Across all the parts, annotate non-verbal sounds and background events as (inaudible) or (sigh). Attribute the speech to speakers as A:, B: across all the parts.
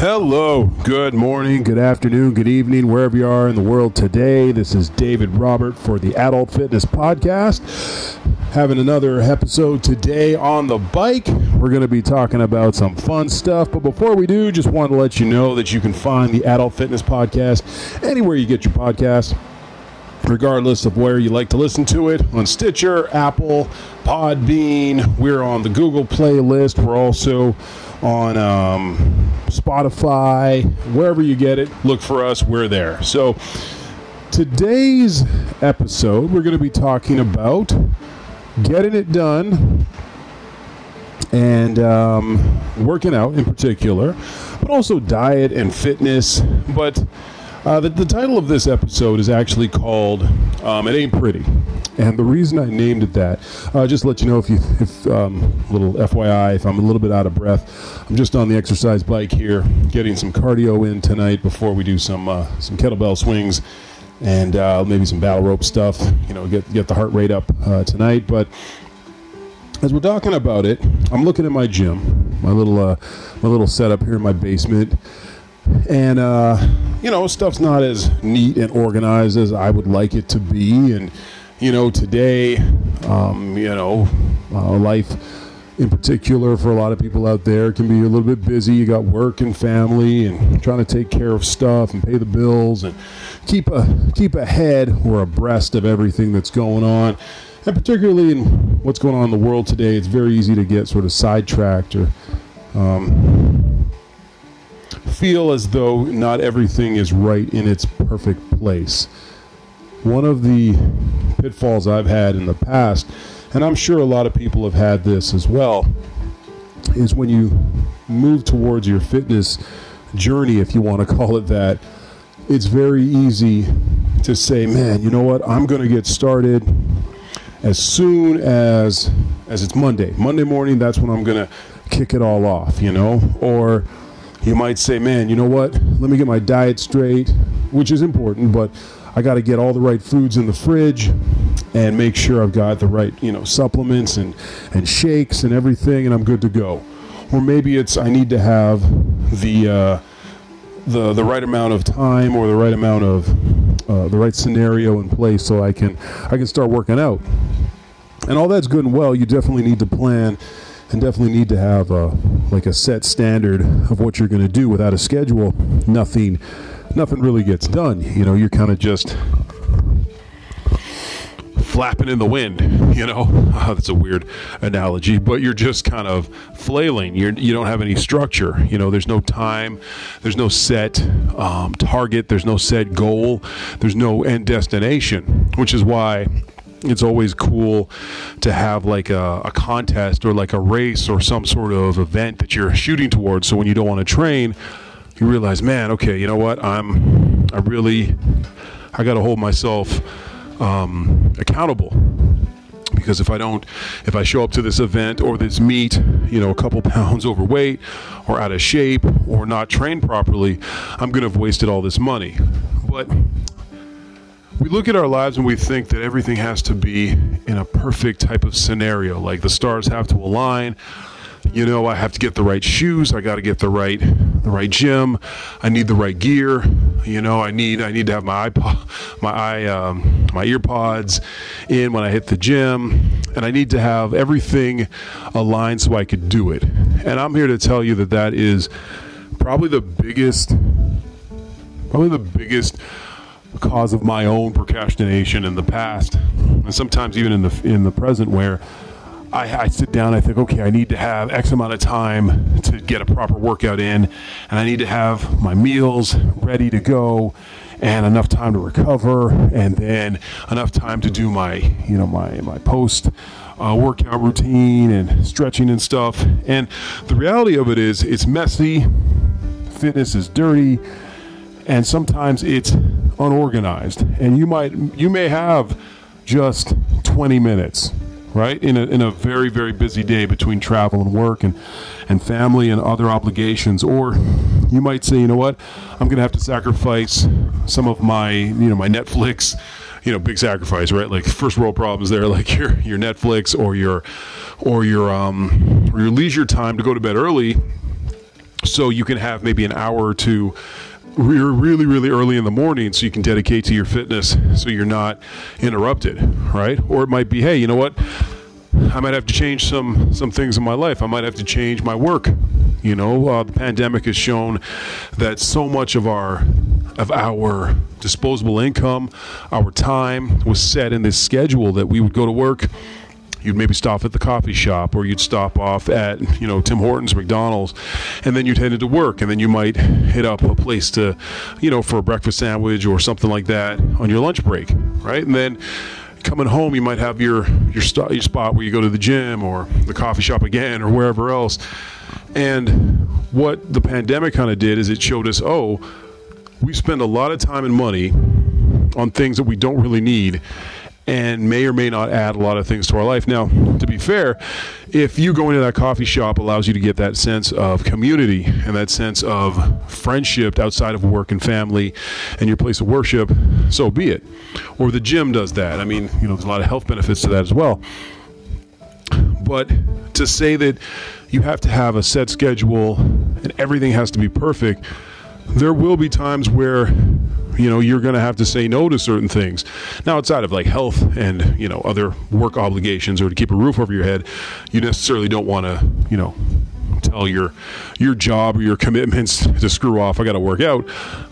A: Hello, good morning, good afternoon, good evening, wherever you are in the world today. This is David Robert for the Adult Fitness Podcast. Having another episode today on the bike. We're going to be talking about some fun stuff. But before we do, just want to let you know that you can find the Adult Fitness Podcast anywhere you get your podcast regardless of where you like to listen to it on Stitcher, Apple, Podbean. We're on the Google playlist. We're also on um, Spotify, wherever you get it. Look for us. We're there. So today's episode, we're going to be talking about getting it done and um, working out in particular, but also diet and fitness. But uh, the, the, title of this episode is actually called um, "It Ain't Pretty," and the reason I named it that, uh, just let you know, if you, if um, little FYI, if I'm a little bit out of breath, I'm just on the exercise bike here, getting some cardio in tonight before we do some uh, some kettlebell swings and uh, maybe some battle rope stuff. You know, get get the heart rate up uh, tonight, but as we're talking about it, I'm looking at my gym, my little uh, my little setup here in my basement, and uh, you know stuff's not as neat and organized as I would like it to be. And you know today, um, you know, uh, life in particular for a lot of people out there can be a little bit busy. You got work and family and trying to take care of stuff and pay the bills and keep a keep ahead or abreast of everything that's going on. And particularly in what's going on in the world today, it's very easy to get sort of sidetracked or um, feel as though not everything is right in its perfect place. One of the pitfalls I've had in the past, and I'm sure a lot of people have had this as well, is when you move towards your fitness journey, if you want to call it that, it's very easy to say, man, you know what, I'm going to get started as soon as as it's Monday. Monday morning, that's when I'm going to kick it all off, you know? Or you might say, man, you know what? Let me get my diet straight, which is important, but I got to get all the right foods in the fridge and make sure I've got the right, you know, supplements and, and shakes and everything, and I'm good to go. Or maybe it's I need to have the uh, the the right amount of time or the right amount of uh, the right scenario in place so I can I can start working out. And all that's good and well. You definitely need to plan and definitely need to have a, like a set standard of what you're going to do. Without a schedule, nothing nothing really gets done. You know, you're kind of just flapping in the wind. You know, oh, (laughs) that's a weird analogy, but you're just kind of flailing. You're you don't have any structure. You know, there's no time, there's no set um, target, there's no set goal, there's no end destination, which is why it's always cool to have like a, a, contest or like a race or some sort of event that you're shooting towards. So when you don't want to train, you realize, man, okay, you know what? I'm, I really, I got to hold myself um, accountable because if I don't, if I show up to this event or this meet, you know, a couple (laughs) pounds overweight or out of shape or not trained properly, I'm going to have wasted all this money. But we look at our lives and we think that everything has to be in a perfect type of scenario, like the stars have to align. You know, I have to get the right shoes. I got to get the right, the right gym. I need the right gear. You know, I need, I need to have my iPod, my i, um, my earpods in when I hit the gym, and I need to have everything aligned so I could do it. And I'm here to tell you that that is probably the biggest, probably the biggest cause of my own procrastination in the past, and sometimes even in the in the present, where I, I, sit down, I think, okay, I need to have X amount of time to get a proper workout in, and I need to have my meals ready to go, and enough time to recover, and then enough time to do my you know my my post. Uh, workout routine and stretching and stuff. And the reality of it is, it's messy. Fitness is dirty and sometimes it's unorganized. And you might you may have just 20 minutes right in a, in a very very busy day between travel and work and and family and other obligations. Or you might say you know what? I'm going to have to sacrifice some of my you know my netflix you know big sacrifice right? Like first world problems there (laughs) like your your netflix or your or your um or your leisure time to go to bed early so you can have maybe an hour or two really really early in the morning so you can dedicate to your fitness so you're not interrupted right? Or it might be hey you know what? I might have to change some some things in my life. I might have to change my work. You know uh, the pandemic has shown that so much of our of our disposable income our time was set in this schedule that we would go to work you'd maybe stop at the coffee shop or you'd stop off at you know tim hortons mcdonald's and then you'd head into work and then you might hit up a place to you know for a breakfast sandwich or something like that on your lunch break right? And then coming home you might have your your, st- your spot where you go to the gym or the coffee shop again or wherever else. And what the pandemic kind of did is it showed us oh we spend a lot of time and money on things that we don't really need and may or may not add a lot of things to our life. Now, to be fair, if you go into that coffee shop allows you to get that sense of community and that sense of friendship outside of work and family and your place of worship, so be it. Or the gym does that. I mean, you know, there's a lot of health benefits to that as well. But to say that you have to have a set schedule and everything has to be perfect, there will be times where you know you're going to have to say no to certain things. Now outside of like health and you know other work obligations or to keep a roof over your head you necessarily don't want to you know tell your your job or your commitments to screw off i got to work out.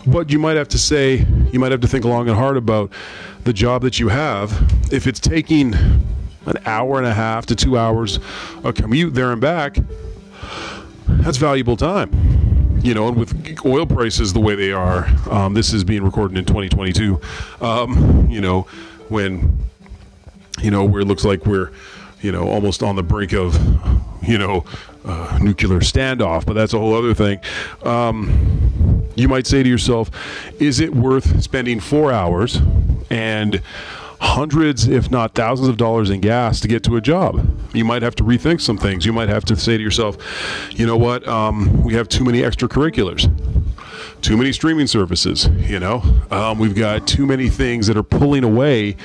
A: But you might have to say you might have to think long and hard about the job that you have. If it's taking an hour and a half to two hours a commute there and back that's valuable time you know, and with oil prices the way they are, um, this is being recorded in 2022. Um, you know, when you know where it looks like we're you know almost on the brink of you know uh, nuclear standoff, but that's a whole other thing. Um, you might say to yourself, is it worth spending four hours and hundreds, if not thousands of dollars in gas to get to a job. You might have to rethink some things. You might have to say to yourself, you know what, um, we have too many extracurriculars. Too many streaming services, you know. Um, we've got too many things that are pulling away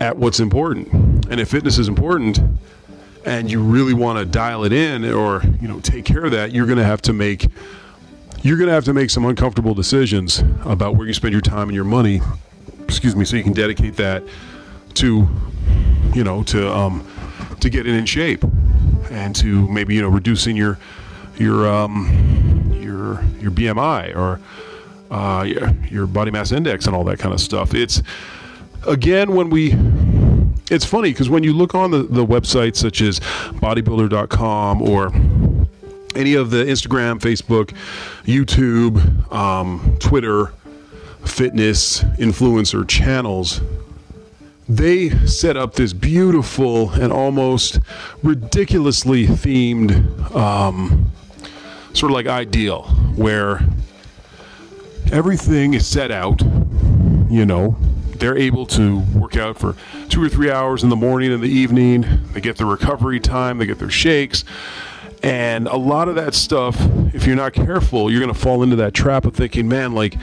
A: at what's important. And if fitness is important, and you really want to dial it in or you know take care of that, you're going to have to make you're going to have to make some uncomfortable decisions about where you spend your time and your money excuse me, so you can dedicate that to, you know, to um, to getting in shape and to maybe you know reducing your your um, your your BMI or uh, your, your body mass index and all that kind of stuff. It's again when we it's funny because when you look on the, the websites such as bodybuilder.com or any of the Instagram, Facebook, YouTube, um, Twitter, fitness influencer channels, they set up this beautiful and almost ridiculously themed um, sort of like ideal where everything is set out, you know. They're able to work out for two or three hours in the morning and the evening. They get their recovery time, they get their shakes. And a lot of that stuff, if you're not careful, you're going to fall into that trap of thinking, man, like,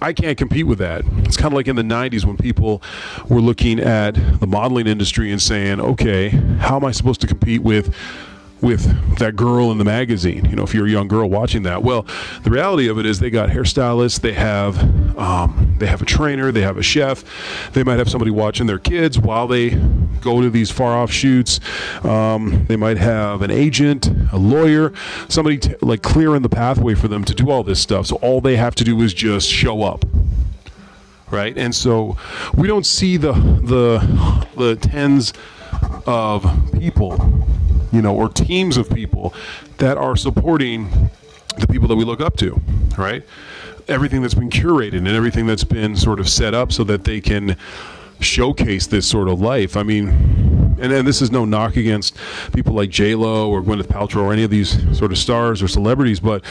A: I can't compete with that. It's kind of like in the 90s when people were looking at the modeling industry and saying, okay, how am I supposed to compete with with that girl in the magazine. You know, if you're a young girl watching that, well, the reality of it is they got hairstylists, they have um, they have a trainer, they have a chef, they might have somebody watching their kids while they go to these far off shoots. Um, they might have an agent, a lawyer, somebody t- like clearing the pathway for them to do all this stuff. So all they have to do is just show up right? And so we don't see the the the tens of people you know, or teams of people that are supporting the people that we look up to, right? Everything that's been curated and everything that's been sort of set up so that they can showcase this sort of life. I mean, and, this is no knock against people like J Lo or Gwyneth Paltrow or any of these sort of stars or celebrities, but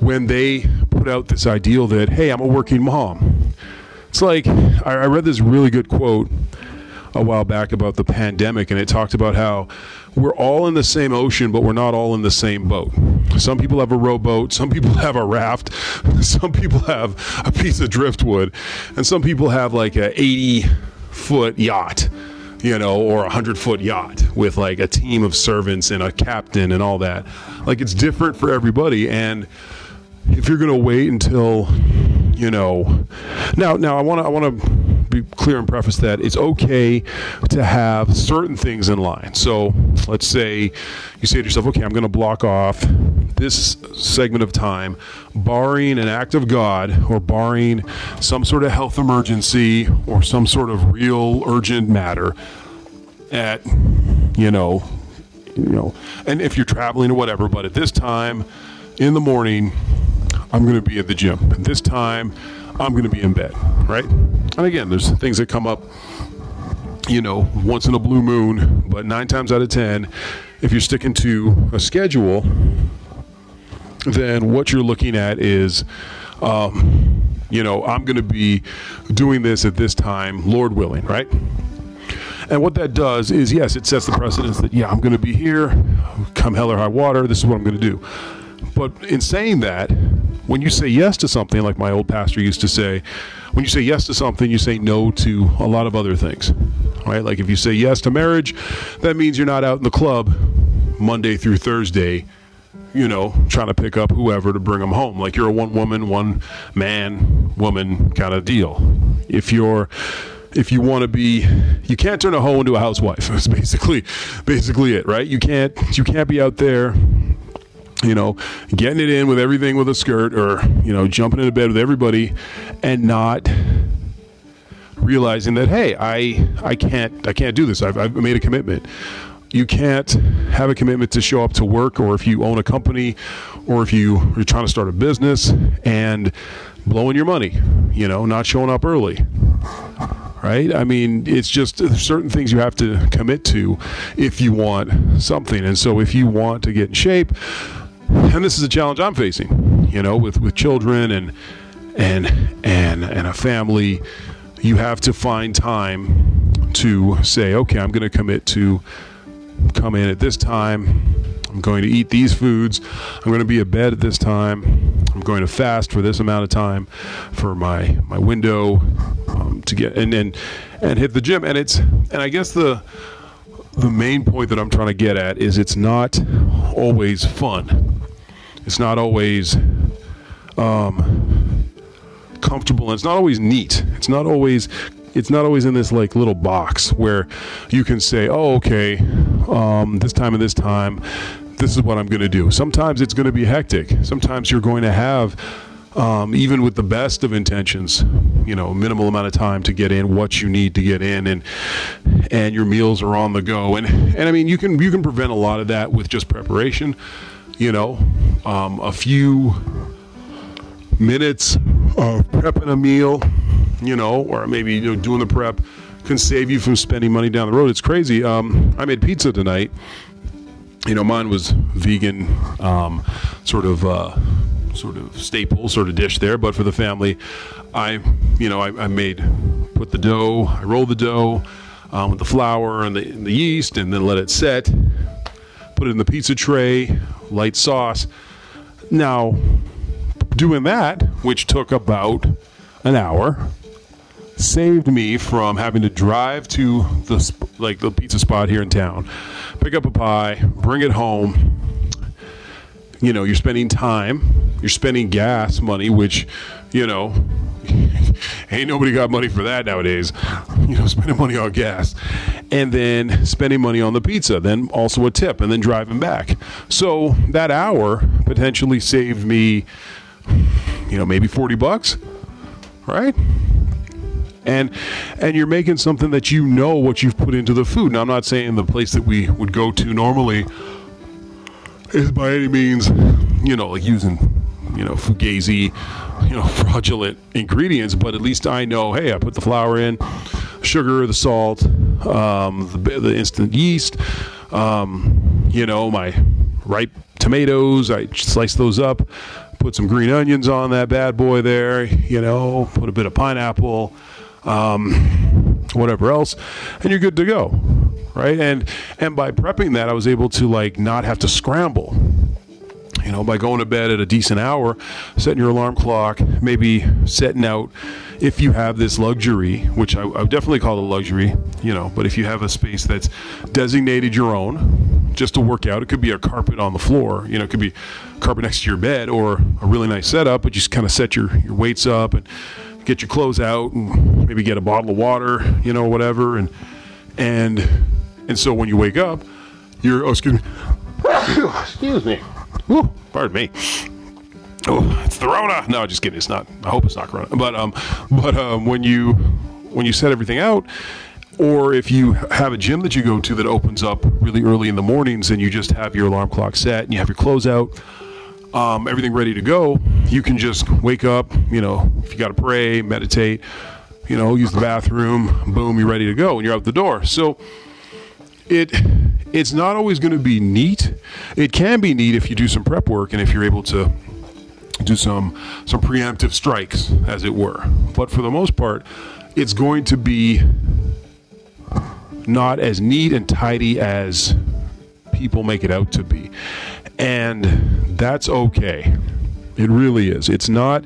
A: when they put out this ideal that hey, I'm a working mom, it's like I read this really good quote a while back about the pandemic, and it talked about how we're all in the same ocean, but we're not all in the same boat. Some people have a rowboat, some people have a raft, (laughs) some people have a piece of driftwood, and some people have like a 80 foot yacht you know, or a hundred foot yacht with like a team of servants and a captain and all that. Like it's different for everybody. And if you're going to wait until, you know, now, now I want to, I want to be clear and preface that it's okay to have certain things in line. So let's say you say to yourself, okay, I'm going to block off this segment of time, barring an act of God or barring some sort of health emergency or some sort of real urgent matter at, you know, you know, and if you're traveling or whatever, but at this time in the morning, I'm going to be at the gym. At this time, I'm going to be in bed, right? And again, there's things that come up, you know, once in a blue moon, but nine times out of ten, if you're sticking to a schedule, then what you're looking at is, um, you know, I'm going to be doing this at this time, Lord willing, right? And what that does is, yes, it sets the precedence that, yeah, I'm going to be here, come hell or high water, this is what I'm going to do. But in saying that, when you say yes to something, like my old pastor used to say, when you say yes to something, you say no to a lot of other things, right? Like if you say yes to marriage, that means you're not out in the club Monday through Thursday you know, trying to pick up whoever to bring them home. Like you're a one woman, one man, woman kind of deal. If you're if you want to be you can't turn a hoe into a housewife. (laughs) That's basically basically it, right? You can't you can't be out there you know, getting it in with everything with a skirt or, you know, jumping into bed with everybody and not realizing that hey, I I can't I can't do this. I've, I've made a commitment you can't have a commitment to show up to work or if you own a company or if you are trying to start a business and blowing your money, you know, not showing up early. Right? I mean, it's just certain things you have to commit to if you want something. And so if you want to get in shape, and this is a challenge I'm facing, you know, with, with children and and and and a family, you have to find time to say, okay, I'm going to commit to come in at this time. I'm going to eat these foods. I'm going to be in bed at this time. I'm going to fast for this amount of time for my my window um, to get and and and hit the gym. And it's and I guess the the main point that I'm trying to get at is it's not always fun. It's not always um, comfortable. And it's not always neat. It's not always it's not always in this like little box where you can say, oh, okay, um, this time and this time, this is what I'm going to do. Sometimes it's going to be hectic. Sometimes you're going to have. Um, even with the best of intentions, you know, minimal amount of time to get in what you need to get in, and and your meals are on the go, and and I mean you can you can prevent a lot of that with just preparation, you know, um, a few minutes of prepping a meal, you know, or maybe you know doing the prep can save you from spending money down the road. It's crazy. Um, I made pizza tonight. You know, mine was vegan, um, sort of. Uh, sort of staple sort of dish there but for the family i you know i, I made put the dough i rolled the dough um, with the flour and the, and the yeast and then let it set put it in the pizza tray light sauce now doing that which took about an hour saved me from having to drive to the like the pizza spot here in town, pick up a pie, bring it home. You know, you're spending time, you're spending gas money, which, you know, (laughs) ain't nobody got money for that nowadays. (laughs) You know, spending money on gas, and then spending money on the pizza, then also a tip, and then driving back. So that hour potentially saved me, you know, maybe forty bucks, right? and and you're making something that you know what you've put into the food. Now, I'm not saying the place that we would go to normally is by any means, you know, like using, you know, fugazi, you know, (laughs) fraudulent ingredients, but at least I know, hey, I put the flour in, sugar, the salt, um, the, the, instant yeast, um, you know, my ripe tomatoes, I slice those up, put some green onions on that bad boy there, you know, put a bit of pineapple, um, whatever else, and you're good to go, right? And and by prepping that, I was able to like not have to scramble. you know, by going to bed at a decent hour, setting your alarm clock, maybe setting out if you have this luxury, which I, I would definitely call it a luxury, you know, but if you have a space that's designated your own just to work out, it could be a carpet on the floor, you know, it could be carpet next to your bed or a really nice setup, but just kind of set your, your weights up and get your clothes out and maybe get a bottle of water, you know, whatever. And, and, and so when you wake up, you're, oh, excuse me, excuse me, Woo, pardon me. Oh, it's the Rona. No, just kidding. It's not. I hope it's not Corona. But um, but um, when you when you set everything out, or if you have a gym that you go to that opens up really early in the mornings, and you just have your alarm clock set and you have your clothes out, um, everything ready to go, you can just wake up. You know, if you got to pray, meditate, you know, use the bathroom, boom, you're ready to go, and you're out the door. So it it's not always going to be neat. It can be neat if you do some prep work and if you're able to do some some preemptive strikes, as it were. But for the most part, it's going to be not as neat and tidy as people make it out to be. And that's okay. It really is. It's not,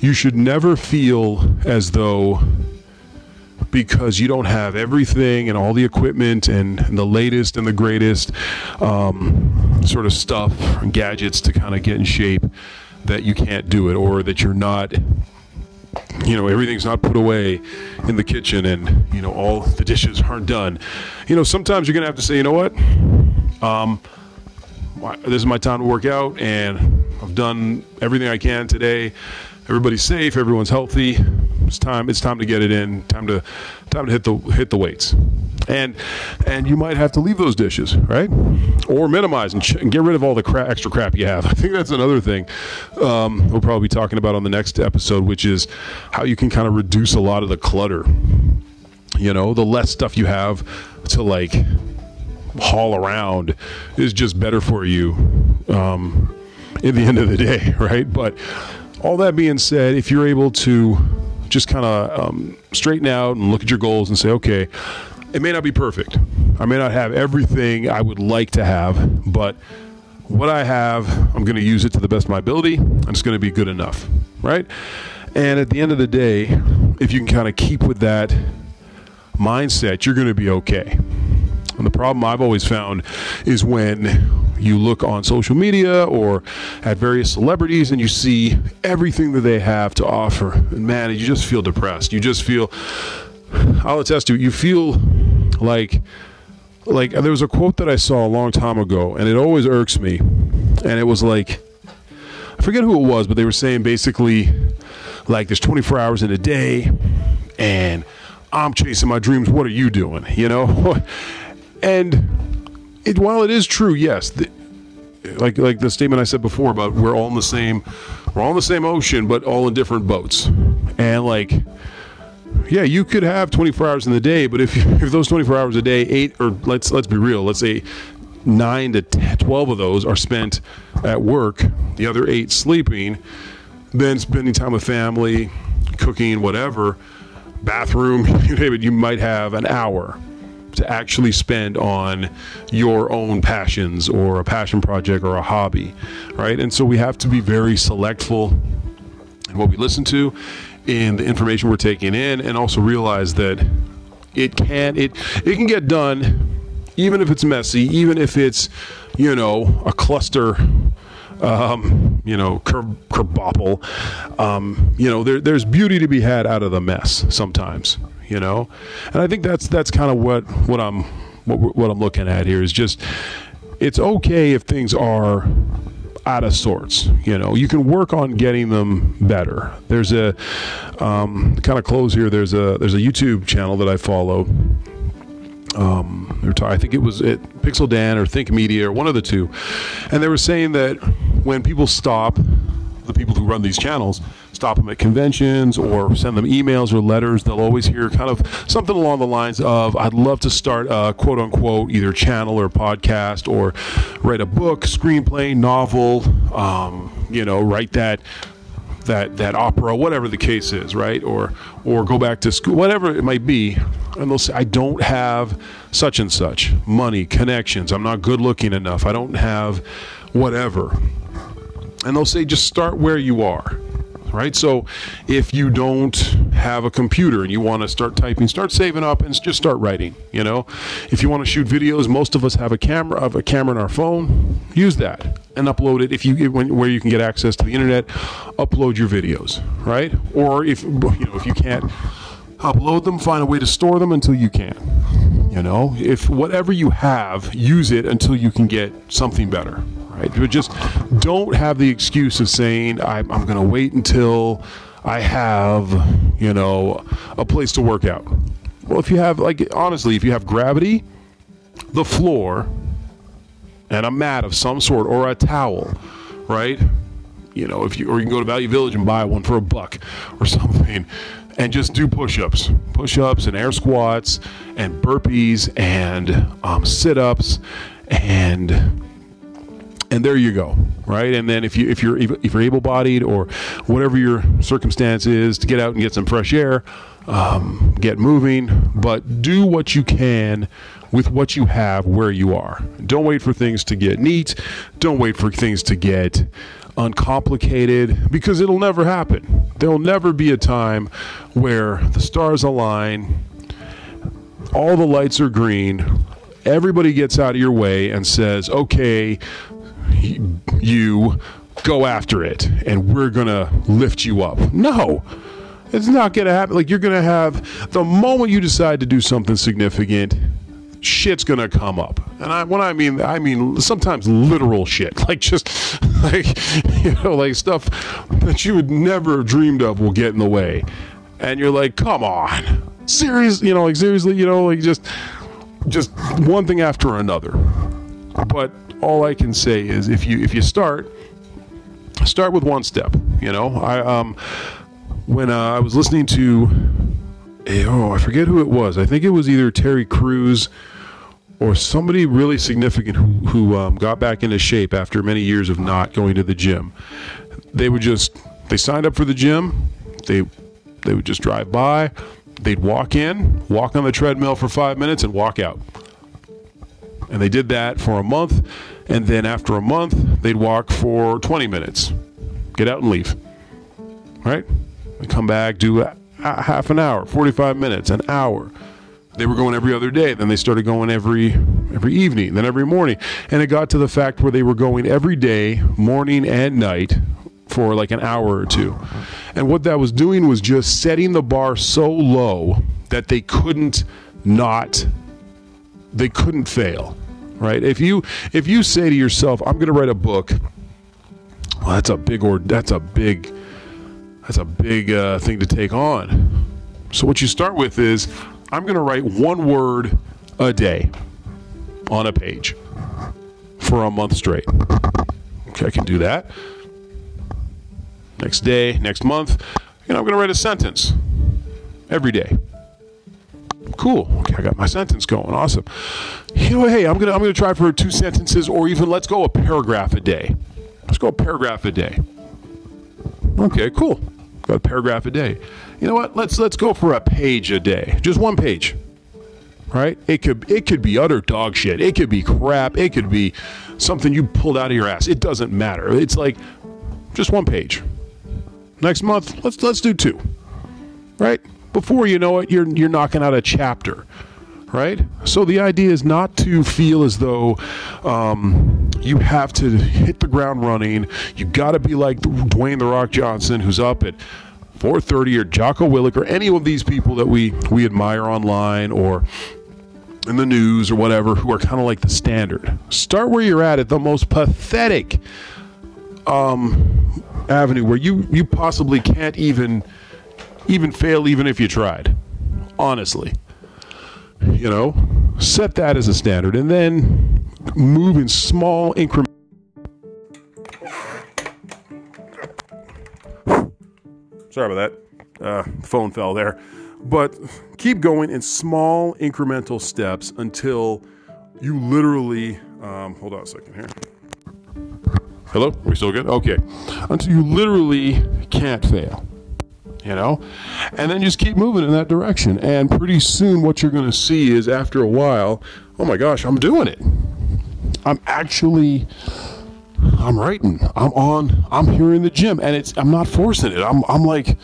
A: you should never feel as though because you don't have everything and all the equipment and, and the latest and the greatest um, sort of stuff and gadgets to kind of get in shape that you can't do it or that you're not you know everything's not put away in the kitchen and you know all the dishes aren't done. You know sometimes you're gonna have to say you know what? Um, this is my time to work out and i've done everything i can today everybody's safe everyone's healthy it's time. It's time to get it in. Time to time to hit the hit the weights. And and you might have to leave those dishes, right? Or minimize and, ch- and get rid of all the cra- extra crap you have. (laughs) I think that's another thing um, we'll probably be talking about on the next episode, which is how you can kind of reduce a lot of the clutter. You know, the less stuff you have to like haul around is just better for you um, in the end of the day, (laughs) right? But all that being said, if you're able to just kind of um, straighten out and look at your goals and say, okay, it may not be perfect. I may not have everything I would like to have, but what I have, I'm going to use it to the best of my ability, and it's going to be good enough, right? And at the end of the day, if you can kind of keep with that mindset, you're going to be okay. And the problem I've always found is when you look on social media or at various celebrities and you see everything that they have to offer. And man, you just feel depressed. You just feel, I'll attest to it, you feel like, like there was a quote that I saw a long time ago and it always irks me. And it was like, I forget who it was, but they were saying basically, like, there's 24 hours in a day and I'm chasing my dreams. What are you doing? You know? (laughs) and it, while it is true, yes, the, like like the statement I said before about we're all in the same we're all in the same ocean, but all in different boats, and like. Yeah, you could have 24 hours in the day, but if, (laughs) if those 24 hours a day, eight or let's let's be real, let's say nine to 10, 12 of those are spent at work, the other eight sleeping, then spending time with family, cooking, whatever, bathroom, (laughs) you name it, you might have an hour to actually spend on your own passions or a passion project or a hobby, right? And so we have to be very selectful in what we listen to, in the information we're taking in, and also realize that it can it it can get done even if it's messy, even if it's you know a cluster um, you know, ker- kerbopple. Um, you know, there, there's beauty to be had out of the mess sometimes you know? And i think that's that's kind of what what i'm what, what i'm looking at here is just it's okay if things are out of sorts you know? You can work on getting them better. There's a um, kind of close here there's a there's a youtube channel that i follow um, I think it was at Pixel Dan or Think Media or one of the two, and they were saying that when people stop, the people who run these channels, stop them at conventions or send them emails or letters, they'll always hear kind of something along the lines of, I'd love to start a quote unquote either channel or podcast or write a book, screenplay, novel, um, you know, write that that that opera, whatever the case is, right? Or or go back to school, whatever it might be. And they'll say, I don't have such and such money, connections. I'm not good looking enough. I don't have whatever. and they'll say just start where you are right? So if you don't have a computer and you want to start typing, start saving up and just start writing, you know? If you want to shoot videos, most of us have a camera of a camera in our phone, use that and upload it if you where you can get access to the internet, upload your videos, right? Or if you know, if you can't upload them, find a way to store them until you can. You know, if whatever you have, use it until you can get something better right? But just don't have the excuse of saying, I'm, I'm going to wait until I have, you know, a place to work out. Well, if you have, like, honestly, if you have gravity, the floor, and a mat of some sort, or a towel, right? You know, if you, or you can go to Value Village and buy one for a buck or (laughs) something and just do push-ups push-ups and air squats and burpees and um, sit-ups and and there you go right? And then if you if you're if you're able-bodied or whatever your circumstance is to get out and get some fresh air um, get moving but do what you can with what you have where you are. Don't wait for things to get neat. Don't wait for things to get uncomplicated because it'll never happen. There'll never be a time where the stars align all the lights are green everybody gets out of your way and says okay you go after it and we're going to lift you up. No. It's not going to happen. Like, you're going to have the moment you decide to do something significant, shit's to come up. And I, when I mean, I mean sometimes literal shit. (laughs) Like, just like, (laughs) you know, like stuff that you would never have dreamed of will get in the way. And you're like, come on. seriously, you know, like, seriously, you know, like, just, just one thing after another. But all I can say is if you if you start start with one step. You know, I um when uh, I was listening to oh I forget who it was. I think it was either Terry Crews or somebody really significant who, who um, got back into shape after many years of not going to the gym. They would just they signed up for the gym. They they would just drive by. They'd walk in, walk on the treadmill for five minutes, and walk out. And they did that for a month. And then after a month, they'd walk for 20 minutes, get out and leave. Right? Come back, do a, a half an hour, 45 minutes, an hour. They were going every other day. Then they started going every every evening, then every morning. And it got to the fact where they were going every day, morning and night, for like an hour or two. And what that was doing was just setting the bar so low that they couldn't not they couldn't fail right? If you if you say to yourself, "I'm going to write a book," well, that's a big or that's a big that's a big uh, thing to take on. So what you start with is, "I'm going to write one word a day on a page for a month straight." Okay, I can do that. Next day, next month, you know, I'm going to write a sentence every day. Cool. Okay, I got my sentence going. Awesome. You know, hey, I'm gonna I'm gonna try for two sentences, or even let's go a paragraph a day. Let's go a paragraph a day. Okay, cool. Got a paragraph a day. You know what? Let's let's go for a page a day. Just one page. Right? It could it could be utter dog shit. It could be crap. It could be something you pulled out of your ass. It doesn't matter. It's like just one page. Next month, let's let's do two. Right? Before you know it, you're you're knocking out a chapter, right? So the idea is not to feel as though um, you have to hit the ground running. You got to be like Dwayne the Rock Johnson, who's up at 4:30, or Jocko Willink, or any of these people that we we admire online or in the news or whatever, who are kind of like the standard. Start where you're at at the most pathetic um, avenue where you you possibly can't even even fail even if you tried. Honestly. You know, set that as a standard and then move in small increments. Sorry about that. Uh, phone fell there. But keep going in small incremental steps until you literally. Um, hold on a second here. Hello? Are we still good? Okay. Until you literally can't fail you know? And then just keep moving in that direction. And pretty soon, what you're going to see is after a while, oh my gosh, I'm doing it. I'm actually, I'm writing. I'm on. I'm here in the gym, and it's. I'm not forcing it. I'm. I'm like,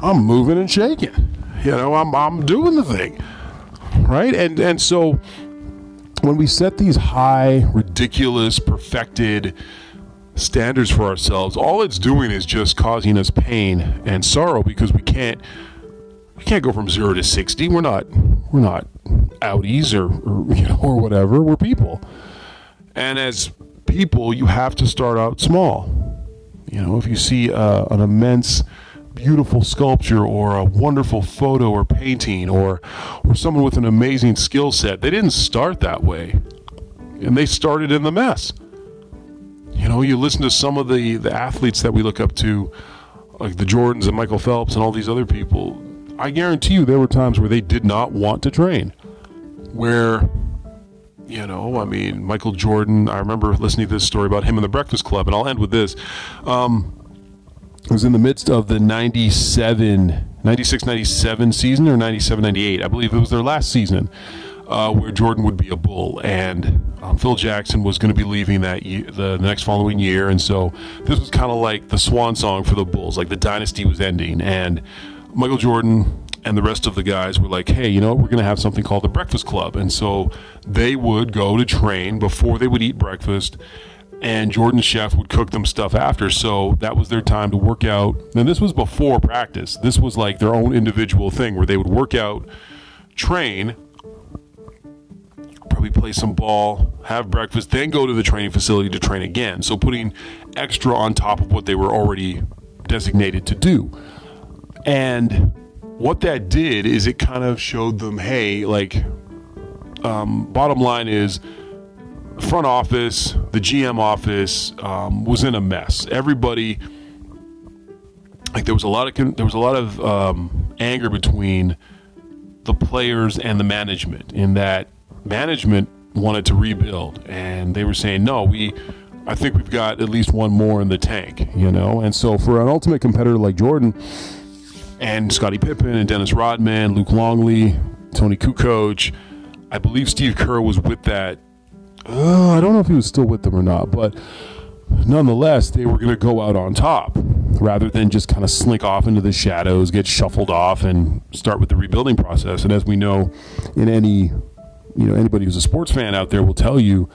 A: I'm moving and shaking. You know, I'm. I'm doing the thing, right? And and so when we set these high, ridiculous, perfected standards for ourselves, all it's doing is just causing us pain and sorrow because we can't we can't go from zero to sixty. We're not we're not Audis or, or (laughs) you know or whatever. We're people, and as people, you have to start out small. You know, if you see uh, an immense, beautiful sculpture or a wonderful photo or painting or or someone with an amazing skill set, they didn't start that way, and they started in the mess. You know, you listen to some of the the athletes that we look up to, like the Jordans and Michael Phelps and all these other people. I guarantee you, there were times where they did not want to train, where you know, I mean, Michael Jordan, I remember listening to this story about him in the Breakfast Club, and I'll end with this. Um, it was in the midst of the 97, 96 97 season or 97 98. I believe it was their last season uh, where Jordan would be a bull. And um, Phil Jackson was going to be leaving that year, the, the next following year. And so this was kind of like the swan song for the Bulls, like the dynasty was ending. And Michael Jordan and the rest of the guys were like, hey, you know, we're going to have something called the Breakfast Club. And so they would go to train before they would eat breakfast, and Jordan's chef would cook them stuff after. So that was their time to work out. And this was before practice. This was like their own individual thing where they would work out, train, probably play some ball, have breakfast, then go to the training facility to train again. So putting extra on top of what they were already designated to do. And what that did is it kind of showed them, hey, like, um, bottom line is, front office, the GM office um, was in a mess. Everybody, like, there was a lot of there was a lot of um, anger between the players and the management. In that management wanted to rebuild, and they were saying, no, we. I think we've got at least one more in the tank, you know? And so for an ultimate competitor like Jordan, and Scottie Pippen and Dennis Rodman, Luke Longley, Toni Kukoc. I believe Steve Kerr was with that. Uh, I don't know if he was still with them or not, but nonetheless, they were going to go out on top rather than just kind of slink off into the shadows, get shuffled off, and start with the rebuilding process. And as we know, in any, you know, anybody who's a sports fan out there will tell you,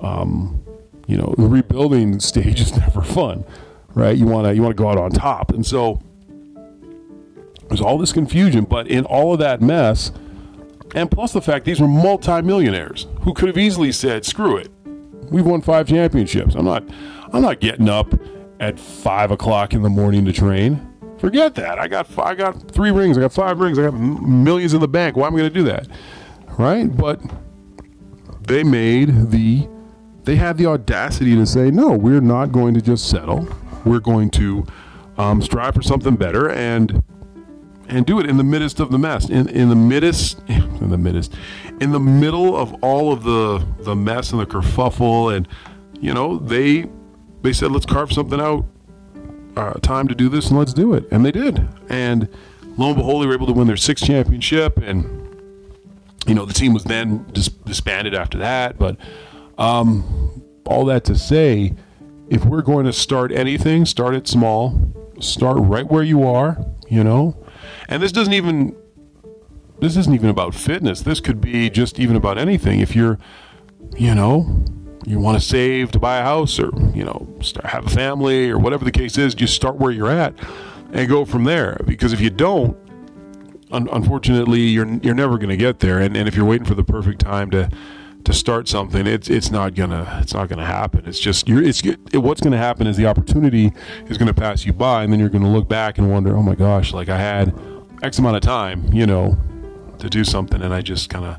A: um, you know, the rebuilding (laughs) stage is never fun, right? You want to you want to go out on top, and so there's all this confusion, but in all of that mess, and plus the fact these were multimillionaires who could have easily said, "Screw it, we've won five championships. I'm not, I'm not getting up at five o'clock in the morning to train. Forget that. I got, I got three rings. I got five rings. I got millions in the bank. Why am I going to do that? Right? But they made the, they had the audacity to say, no, we're not going to just settle. We're going to um, strive for something better and and do it in the midst of the mess in in the midst (laughs) in the midst in the middle of all of the the mess and the kerfuffle and you know they they said let's carve something out uh, time to do this and let's do it and they did and lo and behold they were able to win their sixth championship and you know the team was then dis- disbanded after that but um, all that to say if we're going to start anything start it small start right where you are you know and this doesn't even this isn't even about fitness. This could be just even about anything. If you're, you know, you want to save to buy a house or, you know, start, have a family or whatever the case is, just start where you're at and go from there. Because if you don't, un- unfortunately, you're you're never going to get there. And, and if you're waiting for the perfect time to to start something, it's it's not gonna it's not gonna happen. It's just you're it's it, what's gonna happen is the opportunity is gonna pass you by, and then you're gonna look back and wonder, oh my gosh, like I had X amount of time, you know, to do something, and I just kind of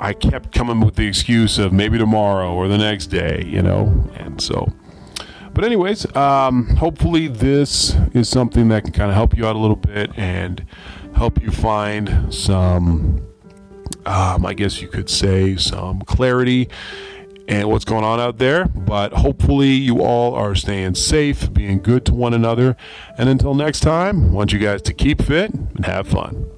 A: I kept coming with the excuse of maybe tomorrow or the next day, you know, and so. But anyways, um, hopefully this is something that can kind of help you out a little bit and help you find some, um, I guess you could say, some clarity and what's going on out there. But hopefully, you all are staying safe, being good to one another. And until next time, I want you guys to keep fit and have fun.